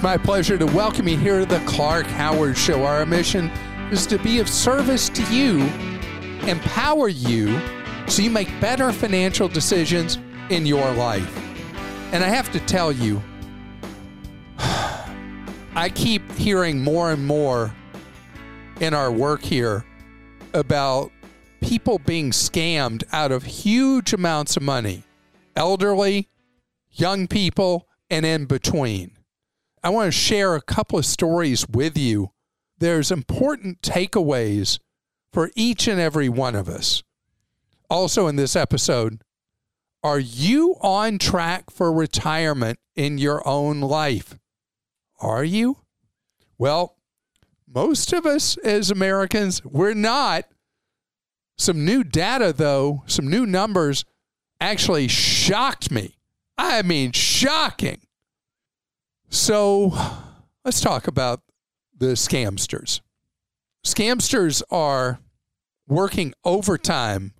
It's my pleasure to welcome you here to the Clark Howard Show. Our mission is to be of service to you, empower you, so you make better financial decisions in your life. And I have to tell you, I keep hearing more and more in our work here about people being scammed out of huge amounts of money elderly, young people, and in between. I want to share a couple of stories with you. There's important takeaways for each and every one of us. Also, in this episode, are you on track for retirement in your own life? Are you? Well, most of us as Americans, we're not. Some new data, though, some new numbers actually shocked me. I mean, shocking. So let's talk about the scamsters. Scamsters are working overtime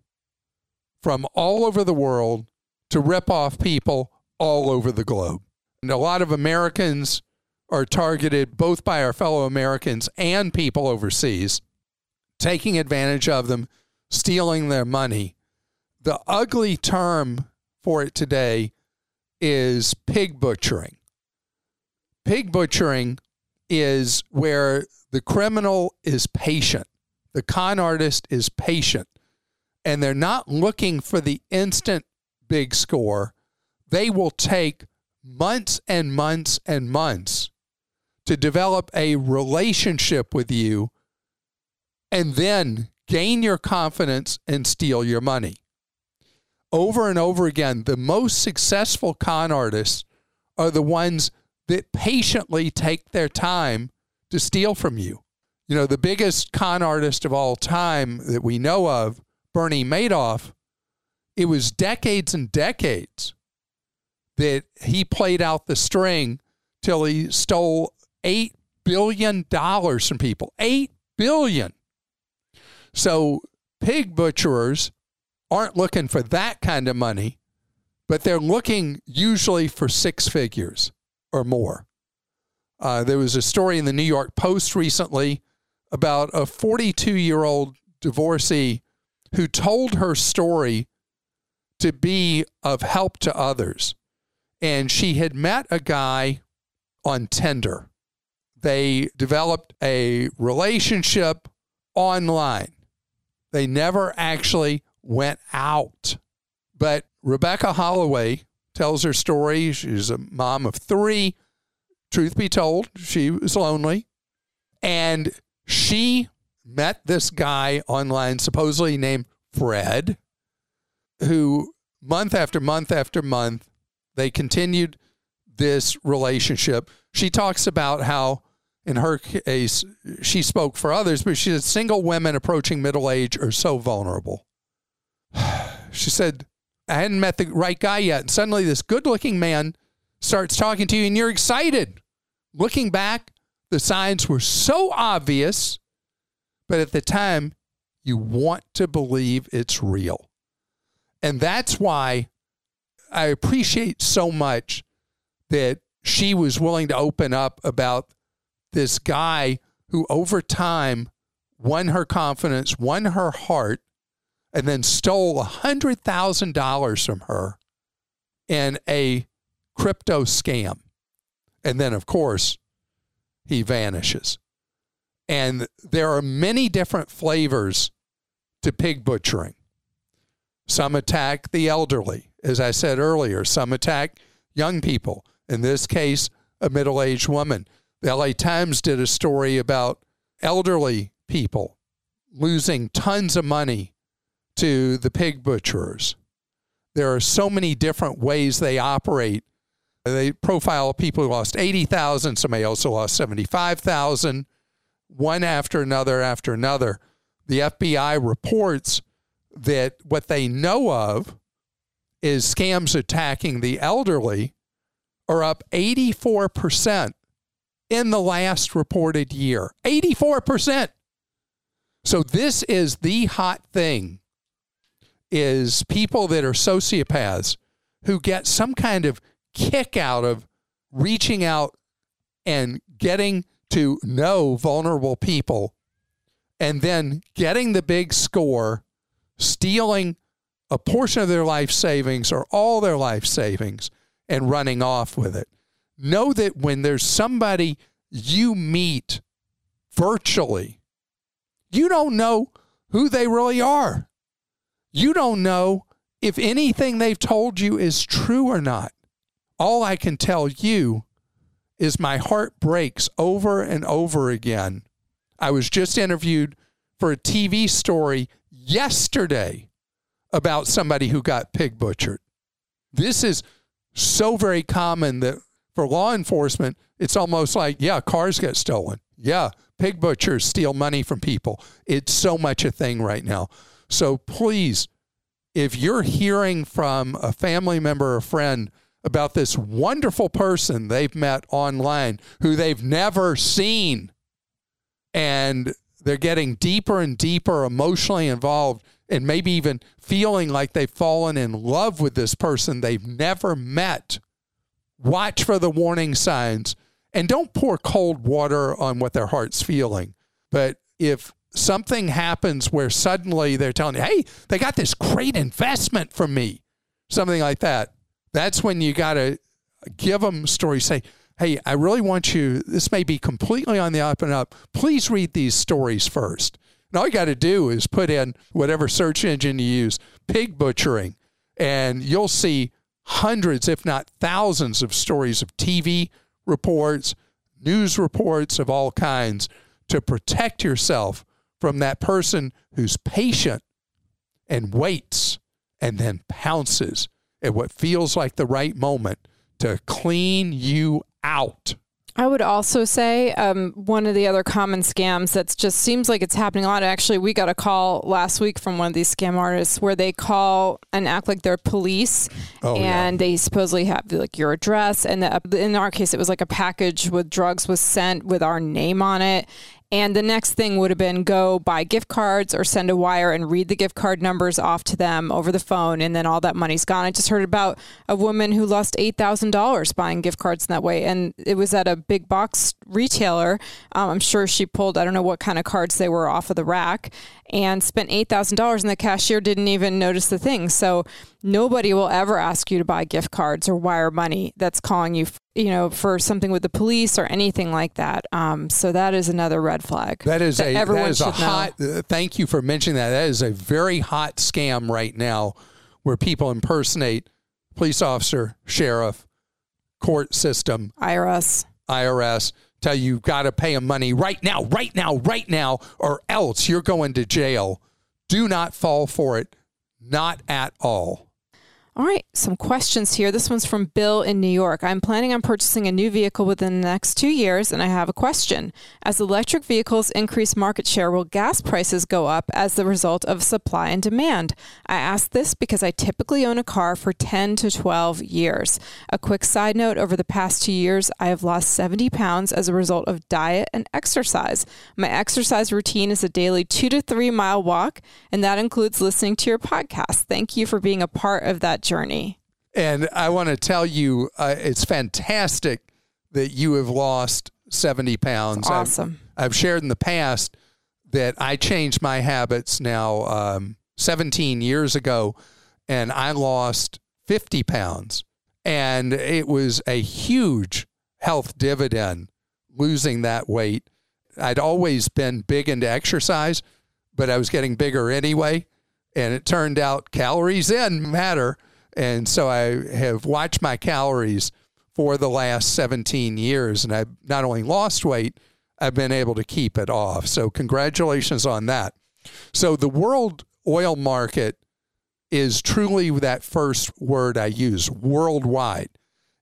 from all over the world to rip off people all over the globe. And a lot of Americans are targeted both by our fellow Americans and people overseas, taking advantage of them, stealing their money. The ugly term for it today is pig butchering. Pig butchering is where the criminal is patient, the con artist is patient, and they're not looking for the instant big score. They will take months and months and months to develop a relationship with you and then gain your confidence and steal your money. Over and over again, the most successful con artists are the ones that patiently take their time to steal from you. You know, the biggest con artist of all time that we know of, Bernie Madoff, it was decades and decades that he played out the string till he stole $8 billion from people. 8 billion. So pig butchers aren't looking for that kind of money, but they're looking usually for six figures or more. Uh, there was a story in the New York Post recently about a 42 year old divorcee who told her story to be of help to others. And she had met a guy on Tinder. They developed a relationship online. They never actually went out. But Rebecca Holloway tells her story. She's a mom of three. Truth be told, she was lonely. And she met this guy online, supposedly named Fred, who month after month after month, they continued this relationship. She talks about how, in her case, she spoke for others, but she said single women approaching middle age are so vulnerable. She said, I hadn't met the right guy yet. And suddenly this good looking man starts talking to you and you're excited. Looking back, the signs were so obvious, but at the time, you want to believe it's real. And that's why I appreciate so much that she was willing to open up about this guy who over time won her confidence, won her heart, and then stole $100,000 from her in a crypto scam. And then, of course, he vanishes. And there are many different flavors to pig butchering. Some attack the elderly, as I said earlier, some attack young people. In this case, a middle aged woman. The LA Times did a story about elderly people losing tons of money to the pig butchers. There are so many different ways they operate. They profile people who lost 80,000, somebody also lost 75,000, one after another after another. The FBI reports that what they know of is scams attacking the elderly are up 84% in the last reported year. 84%. So this is the hot thing is people that are sociopaths who get some kind of kick out of reaching out and getting to know vulnerable people and then getting the big score, stealing a portion of their life savings or all their life savings and running off with it. Know that when there's somebody you meet virtually, you don't know who they really are. You don't know if anything they've told you is true or not. All I can tell you is my heart breaks over and over again. I was just interviewed for a TV story yesterday about somebody who got pig butchered. This is so very common that for law enforcement, it's almost like, yeah, cars get stolen. Yeah, pig butchers steal money from people. It's so much a thing right now. So please, if you're hearing from a family member or friend about this wonderful person they've met online who they've never seen, and they're getting deeper and deeper emotionally involved and maybe even feeling like they've fallen in love with this person they've never met. Watch for the warning signs and don't pour cold water on what their heart's feeling. But if something happens where suddenly they're telling you, hey, they got this great investment from me, something like that, that's when you got to give them stories. Say, hey, I really want you, this may be completely on the up and up. Please read these stories first. And all you got to do is put in whatever search engine you use, pig butchering, and you'll see hundreds, if not thousands, of stories of TV reports, news reports of all kinds to protect yourself from that person who's patient and waits and then pounces at what feels like the right moment to clean you out. I would also say um, one of the other common scams that just seems like it's happening a lot. Actually, we got a call last week from one of these scam artists where they call and act like they're police, oh, and yeah. they supposedly have like your address. And the, in our case, it was like a package with drugs was sent with our name on it, and the next thing would have been go buy gift cards or send a wire and read the gift card numbers off to them over the phone. And then all that money's gone. I just heard about a woman who lost $8,000 buying gift cards in that way. And it was at a big box retailer. Um, I'm sure she pulled, I don't know what kind of cards they were off of the rack and spent $8,000 and the cashier didn't even notice the thing. So nobody will ever ask you to buy gift cards or wire money that's calling you, you know, for something with the police or anything like that. Um, so that is another red flag. That is that a, that is a hot, uh, thank you for mentioning that. That is a very hot scam right now where people impersonate police officer, sheriff, court system, IRS, IRS tell you you've got to pay them money right now, right now, right now, or else you're going to jail. Do not fall for it. Not at all. All right, some questions here. This one's from Bill in New York. I'm planning on purchasing a new vehicle within the next two years, and I have a question. As electric vehicles increase market share, will gas prices go up as the result of supply and demand? I ask this because I typically own a car for 10 to 12 years. A quick side note over the past two years, I have lost 70 pounds as a result of diet and exercise. My exercise routine is a daily two to three mile walk, and that includes listening to your podcast. Thank you for being a part of that journey. And I want to tell you, uh, it's fantastic that you have lost 70 pounds. awesome. I've, I've, shared in the past that I changed my habits now um, 17 years ago, and I lost 50 pounds. And it was a huge health dividend losing that weight. I'd always been big into exercise, but I was getting bigger anyway. And it turned out calories in matter. And so I have watched my calories for the last 17 years, and I've not only lost weight, I've been able to keep it off. So, congratulations on that. So, the world oil market is truly that first word I use worldwide.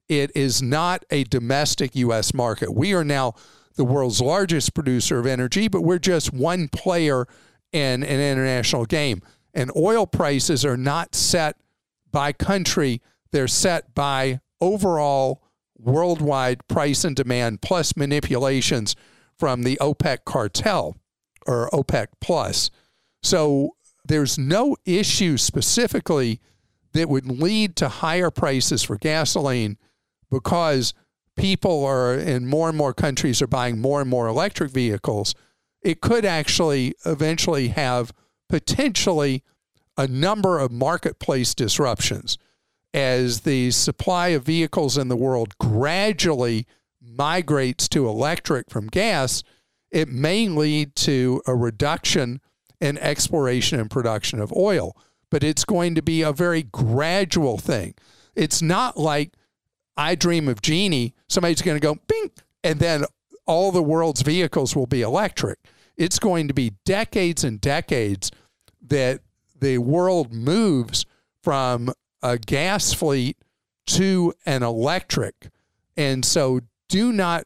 It is not a domestic U.S. market. We are now the world's largest producer of energy, but we're just one player in an international game. And oil prices are not set by country, they're set by overall worldwide price and demand plus manipulations from the OPEC cartel or OPEC plus. So there's no issue specifically that would lead to higher prices for gasoline because people are in more and more countries are buying more and more electric vehicles, it could actually eventually have potentially a number of marketplace disruptions as the supply of vehicles in the world gradually migrates to electric from gas, it may lead to a reduction in exploration and production of oil. But it's going to be a very gradual thing. It's not like I dream of Jeannie, somebody's going to go bing, and then all the world's vehicles will be electric. It's going to be decades and decades that the world moves from a gas fleet to an electric. And so do not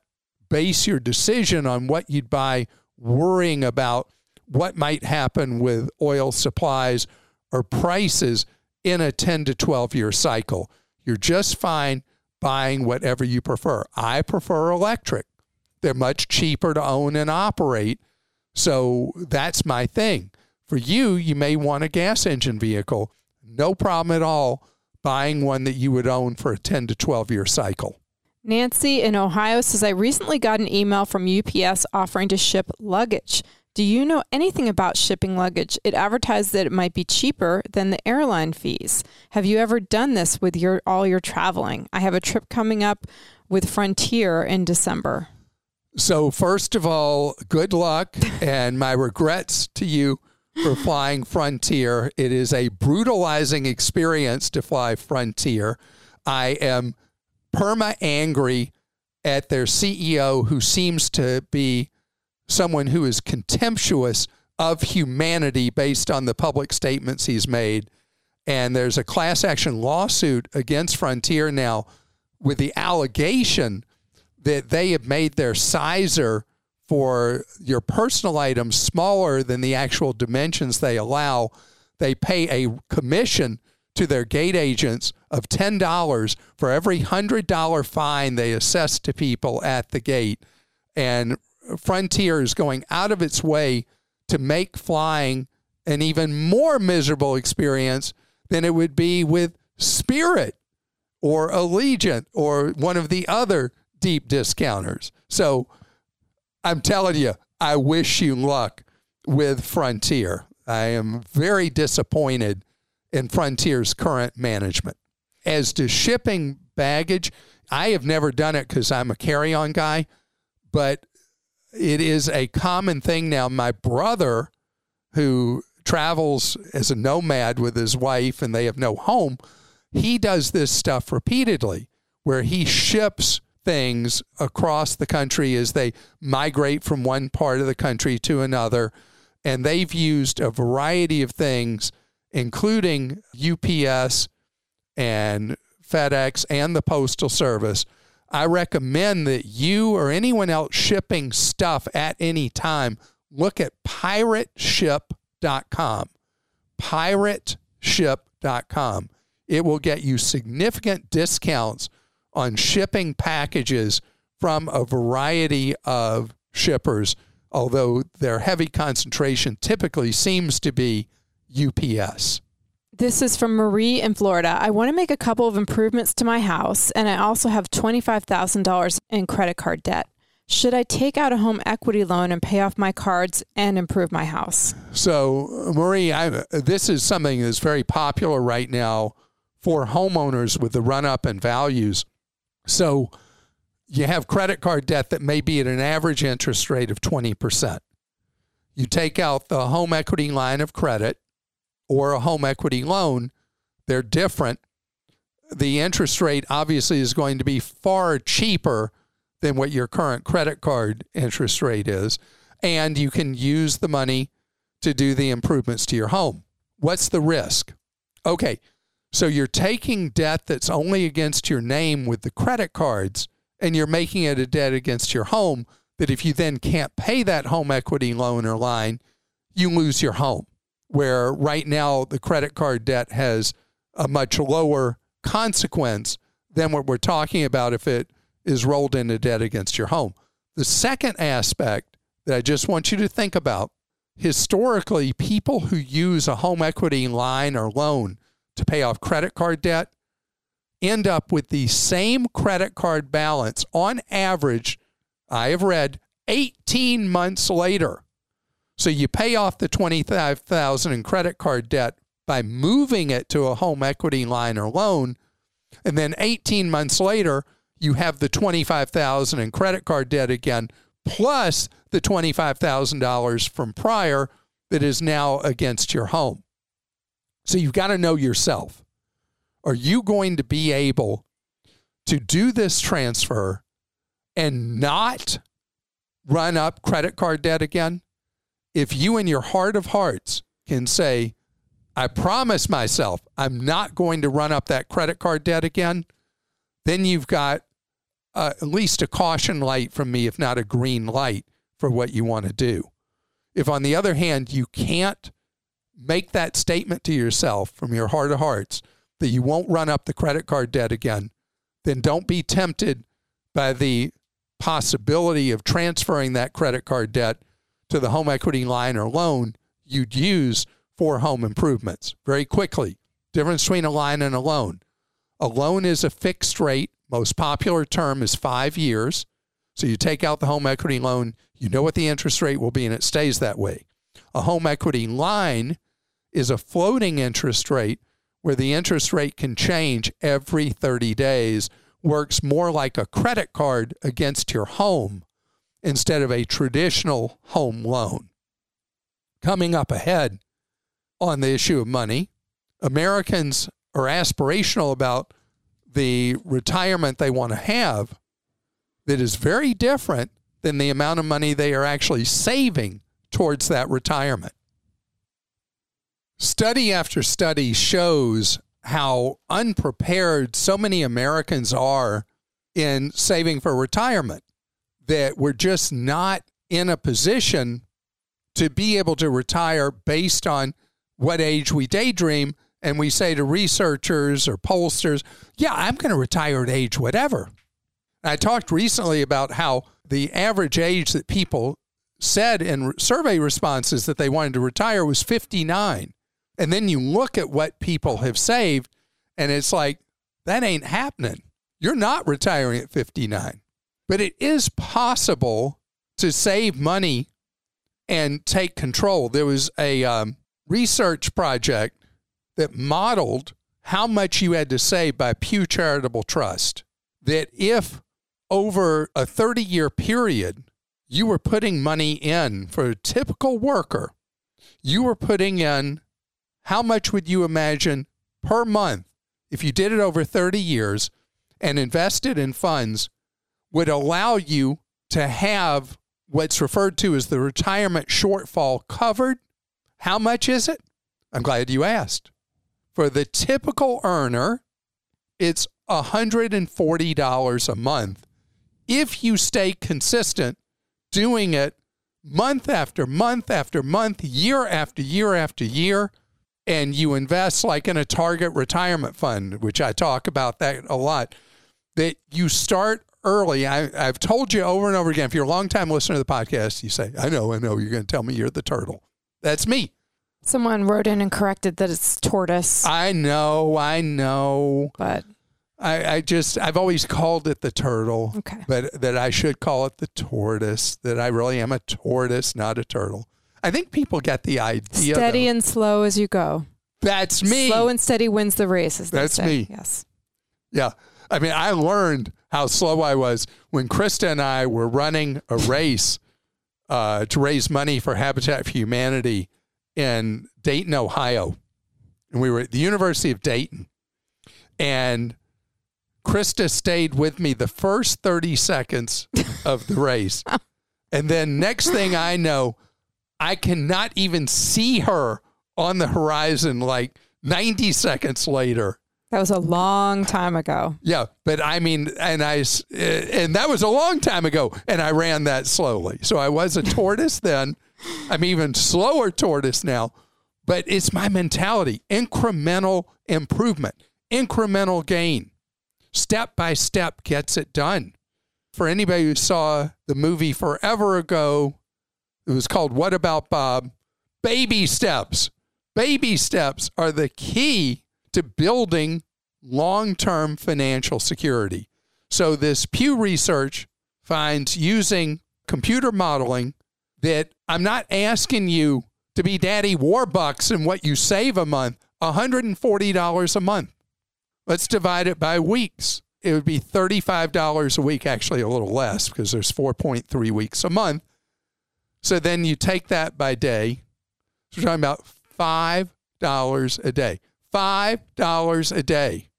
base your decision on what you'd buy worrying about what might happen with oil supplies or prices in a 10 to 12 year cycle. You're just fine buying whatever you prefer. I prefer electric. They're much cheaper to own and operate. So that's my thing. For you, you may want a gas engine vehicle. No problem at all buying one that you would own for a 10 to 12 year cycle. Nancy in Ohio says, I recently got an email from UPS offering to ship luggage. Do you know anything about shipping luggage? It advertised that it might be cheaper than the airline fees. Have you ever done this with your all your traveling? I have a trip coming up with Frontier in December. So, first of all, good luck and my regrets to you for flying Frontier. It is a brutalizing experience to fly Frontier. I am perma angry at their CEO, who seems to be someone who is contemptuous of humanity based on the public statements he's made. And there's a class action lawsuit against Frontier now with the allegation that they have made their sizer for your personal items smaller than the actual dimensions they allow. They pay a commission to their gate agents of $10 for every $100 fine they assess to people at the gate. And Frontier is going out of its way to make flying an even more miserable experience than it would be with Spirit or Allegiant or one of the other deep discounters. So I'm telling you, I wish you luck with Frontier. I am very disappointed in Frontier's current management. As to shipping baggage, I have never done it because I'm a carry on guy, but it is a common thing now. My brother, who travels as a nomad with his wife and they have no home, he does this stuff repeatedly where he ships things across the country as they migrate from one part of the country to another. And they've used a variety of things, including UPS and FedEx and the Postal Service. I recommend that you or anyone else shipping stuff at any time look at pirateship.com. Pirateship.com. It will get you significant discounts on shipping packages from a variety of shippers, although their heavy concentration typically seems to be UPS. This is from Marie in Florida. I want to make a couple of improvements to my house, and I also have $25,000 in credit card debt. Should I take out a home equity loan and pay off my cards and improve my house? So, Marie, I, this is something that's very popular right now for homeowners with the run up in values. So you have credit card debt that may be at an average interest rate of 20%. You take out the home equity line of credit or a home equity loan, they're different. The interest rate obviously is going to be far cheaper than what your current credit card interest rate is. And you can use the money to do the improvements to your home. What's the risk? Okay, so you're taking debt that's only against your name with the credit cards and you're making it a debt against your home that if you then can't pay that home equity loan or line, you lose your home. Where right now the credit card debt has a much lower consequence than what we're talking about if it is rolled into debt against your home. The second aspect that I just want you to think about historically, people who use a home equity line or loan to pay off credit card debt end up with the same credit card balance on average, I have read 18 months later. So you pay off the 25,000 in credit card debt by moving it to a home equity line or loan and then 18 months later you have the 25,000 in credit card debt again plus the $25,000 from prior that is now against your home. So you've got to know yourself. Are you going to be able to do this transfer and not run up credit card debt again? If you, in your heart of hearts, can say, I promise myself I'm not going to run up that credit card debt again, then you've got uh, at least a caution light from me, if not a green light, for what you want to do. If, on the other hand, you can't make that statement to yourself from your heart of hearts that you won't run up the credit card debt again, then don't be tempted by the possibility of transferring that credit card debt to the home equity line or loan you'd use for home improvements. Very quickly, difference between a line and a loan. A loan is a fixed rate. Most popular term is five years. So you take out the home equity loan, you know what the interest rate will be, and it stays that way. A home equity line is a floating interest rate where the interest rate can change every 30 days, works more like a credit card against your home instead of a traditional home loan. Coming up ahead on the issue of money, Americans are aspirational about the retirement they want to have that is very different than the amount of money they are actually saving towards that retirement. Study after study shows how unprepared so many Americans are in saving for retirement that we're just not in a position to be able to retire based on what age we daydream. And we say to researchers or pollsters, yeah, I'm going to retire at age whatever. I talked recently about how the average age that people said in survey responses that they wanted to retire was 59. And then you look at what people have saved, and it's like, that ain't happening. You're not retiring at 59. But it is possible to save money and take control. There was a um, research project that modeled how much you had to save by Pew Charitable Trust. That if over a 30 year period, you were putting money in for a typical worker, you were putting in how much would you imagine per month if you did it over 30 years and invested in funds would allow you to have what's referred to as the retirement shortfall covered. How much is it? I'm glad you asked. For the typical earner, it's $140 a month if you stay consistent doing it month after month after month, year after year after year, and you invest like in a target retirement fund, which I talk about that a lot, that you start early. I, have told you over and over again, if you're a long time listener to the podcast, you say, I know, I know, you're going to tell me you're the turtle. That's me. Someone wrote in and corrected that it's tortoise. I know, I know. But I, I just I've always called it the turtle. Okay. But that I should call it the tortoise, that I really am a tortoise, not a turtle. I think people get the idea. steady though. and slow as you go. That's me. Slow and steady wins the race. That's say. me. Yes. Yeah. I mean, I learned how slow I was when Christa and I were running a race uh, to raise money for Habitat for Humanity in Dayton, Ohio. And we were at the University of Dayton. And Christa stayed with me the first 30 seconds of the race. and then, next thing I know, I cannot even see her on the horizon like 90 seconds later. That was a long time ago. Yeah, but I mean, and I, eh, and that was a long time ago, and I ran that slowly. So I was a tortoise then. I'm even slower tortoise now, but it's my mentality: incremental improvement, incremental gain, step by step gets it done. For anybody who saw the movie forever ago, it was called "What About Bob." Baby steps. Baby steps are the key to building long term financial security. So, this Pew Research finds using computer modeling that I'm not asking you to be daddy warbucks and what you save a month, $140 a month. Let's divide it by weeks. It would be $35 a week, actually a little less because there's 4.3 weeks a month. So then you take that by day. So we're talking about $5 a day. $5 a day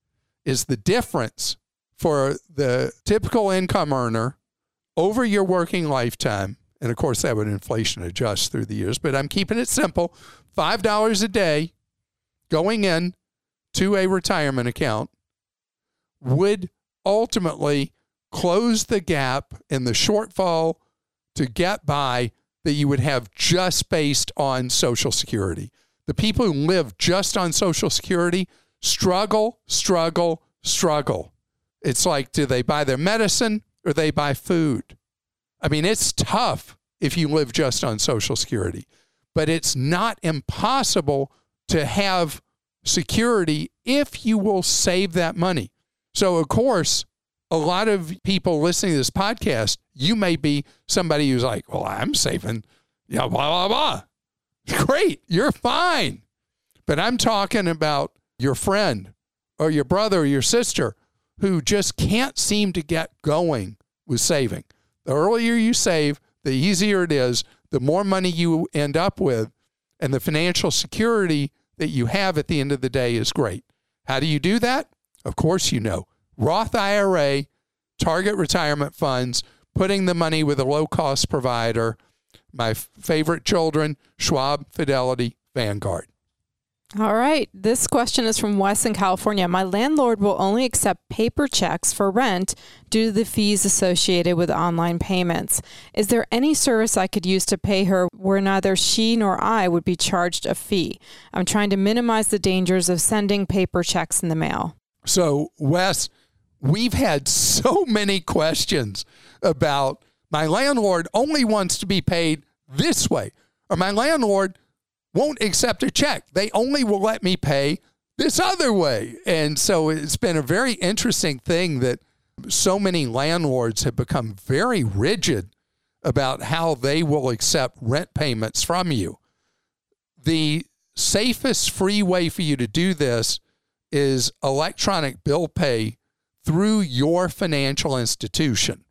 is the difference for the typical income earner over your working lifetime. And of course, that would inflation adjust through the years, but I'm keeping it simple $5 a day going in to a retirement account would ultimately close the gap in the shortfall to get by that you would have just based on Social Security. The people who live just on Social Security struggle, struggle, struggle. It's like, do they buy their medicine or they buy food? I mean, it's tough if you live just on Social Security, but it's not impossible to have security if you will save that money. So, of course, a lot of people listening to this podcast, you may be somebody who's like, well, I'm saving, know, blah, blah, blah. Great, you're fine. But I'm talking about your friend or your brother or your sister who just can't seem to get going with saving. The earlier you save, the easier it is, the more money you end up with, and the financial security that you have at the end of the day is great. How do you do that? Of course, you know. Roth IRA, target retirement funds, putting the money with a low cost provider. My f- favorite children, Schwab, Fidelity, Vanguard. All right. This question is from Wes in California. My landlord will only accept paper checks for rent due to the fees associated with online payments. Is there any service I could use to pay her where neither she nor I would be charged a fee? I'm trying to minimize the dangers of sending paper checks in the mail. So, Wes, we've had so many questions about my landlord only wants to be paid this way, or my landlord won't accept a check. They only will let me pay this other way. And so it's been a very interesting thing that so many landlords have become very rigid about how they will accept rent payments from you. The safest free way for you to do this is electronic bill pay through your financial institution.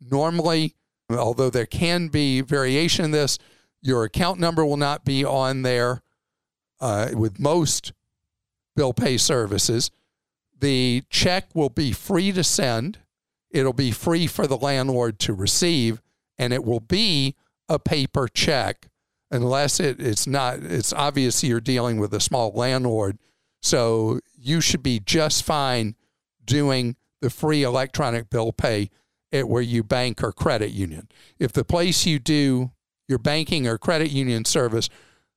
Normally, although there can be variation in this, your account number will not be on there uh, with most bill pay services. The check will be free to send. It'll be free for the landlord to receive, and it will be a paper check unless it, it's not, it's obvious you're dealing with a small landlord. So you should be just fine doing the free electronic bill pay at where you bank or credit union. If the place you do your banking or credit union service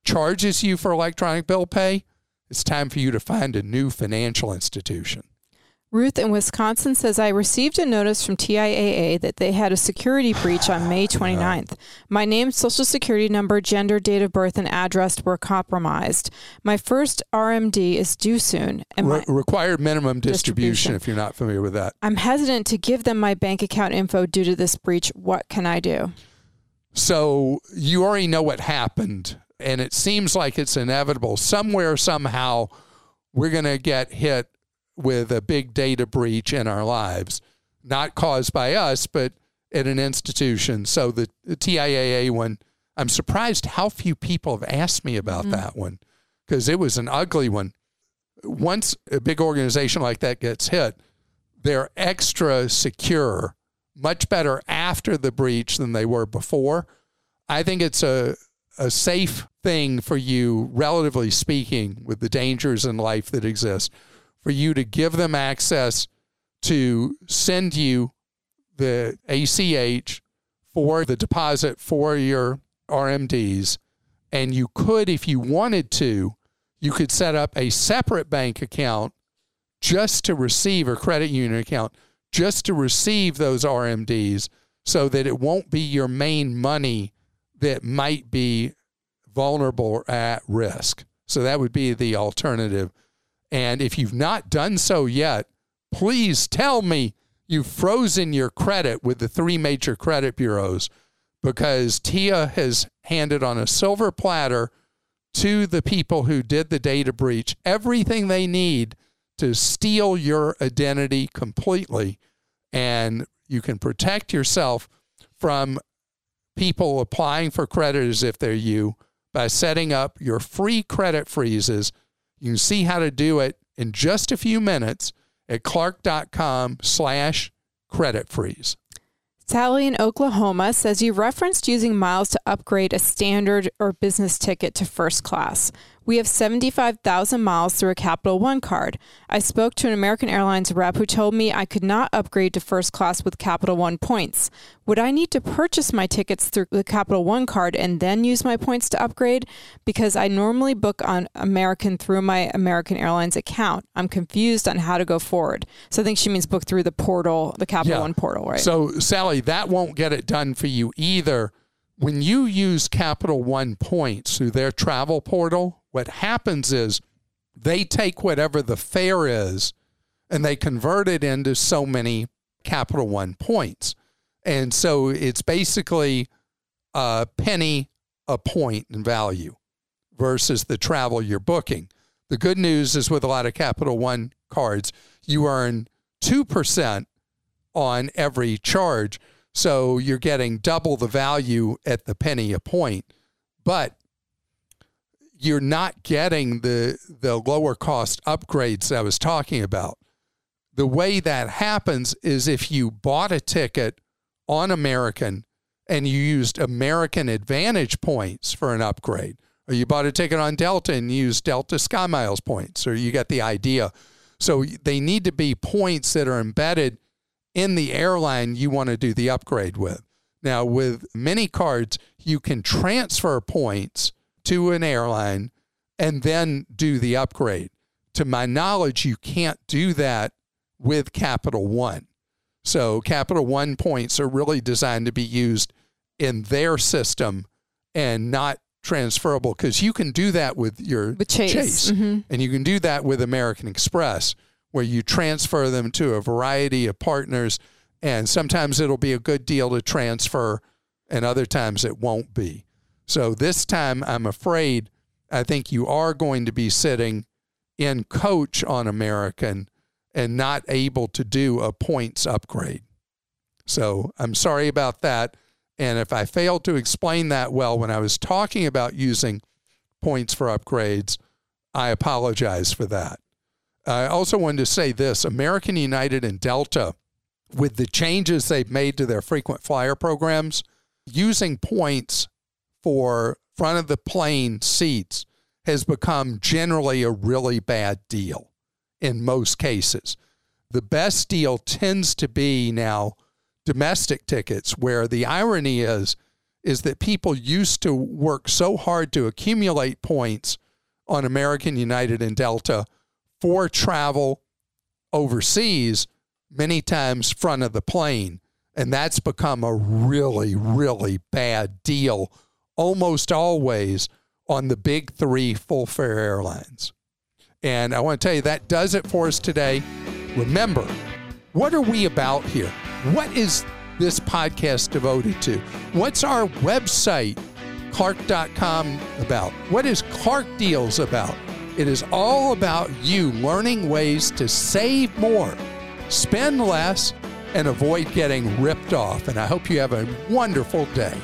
charges you for electronic bill pay, it's time for you to find a new financial institution. Ruth in Wisconsin says, I received a notice from TIAA that they had a security breach on May 29th. My name, social security number, gender, date of birth, and address were compromised. My first RMD is due soon. And Re- required minimum distribution, distribution, if you're not familiar with that. I'm hesitant to give them my bank account info due to this breach. What can I do? So you already know what happened, and it seems like it's inevitable. Somewhere, somehow, we're going to get hit with a big data breach in our lives, not caused by us, but at an institution. So the, the TIAA one, I'm surprised how few people have asked me about mm-hmm. that one because it was an ugly one. Once a big organization like that gets hit, they're extra secure much better after the breach than they were before. I think it's a, a safe thing for you, relatively speaking, with the dangers in life that exist, for you to give them access to send you the ACH for the deposit for your RMDs. And you could, if you wanted to, you could set up a separate bank account just to receive a credit union account just to receive those RMDs so that it won't be your main money that might be vulnerable or at risk. So that would be the alternative. And if you've not done so yet, please tell me you've frozen your credit with the three major credit bureaus because TIAA has handed on a silver platter to the people who did the data breach everything they need to steal your identity completely. And you can protect yourself from people applying for credit as if they're you by setting up your free credit freezes. You can see how to do it in just a few minutes at clark.com slash credit freeze. Sally in Oklahoma says you referenced using miles to upgrade a standard or business ticket to first class. We have 75,000 miles through a Capital One card. I spoke to an American Airlines rep who told me I could not upgrade to first class with Capital One points. Would I need to purchase my tickets through the Capital One card and then use my points to upgrade? Because I normally book on American through my American Airlines account. I'm confused on how to go forward. So I think she means book through the portal, the Capital yeah. One portal, right? So, Sally, that won't get it done for you either. When you use Capital One points through their travel portal, what happens is they take whatever the fare is and they convert it into so many Capital One points. And so it's basically a penny a point in value versus the travel you're booking. The good news is with a lot of Capital One cards, you earn 2% on every charge. So you're getting double the value at the penny a point. But you're not getting the the lower cost upgrades I was talking about. The way that happens is if you bought a ticket on American and you used American Advantage points for an upgrade, or you bought a ticket on Delta and used Delta Sky Miles points, or you get the idea. So they need to be points that are embedded in the airline you want to do the upgrade with. Now, with many cards, you can transfer points to an airline and then do the upgrade. To my knowledge, you can't do that with Capital One. So, Capital One points are really designed to be used in their system and not transferable because you can do that with your with Chase, Chase. Mm-hmm. and you can do that with American Express, where you transfer them to a variety of partners. And sometimes it'll be a good deal to transfer, and other times it won't be. So this time, I'm afraid, I think you are going to be sitting in coach on American and not able to do a points upgrade. So I'm sorry about that. And if I failed to explain that well when I was talking about using points for upgrades, I apologize for that. I also wanted to say this American United and Delta, with the changes they've made to their frequent flyer programs, using points for front of the plane seats has become generally a really bad deal in most cases. The best deal tends to be now domestic tickets where the irony is is that people used to work so hard to accumulate points on American United and Delta for travel overseas many times front of the plane and that's become a really really bad deal almost always on the big three full fare airlines. And I want to tell you that does it for us today. Remember, what are we about here? What is this podcast devoted to? What's our website, Clark.com, about? What is Clark Deals about? It is all about you learning ways to save more, spend less, and avoid getting ripped off. And I hope you have a wonderful day.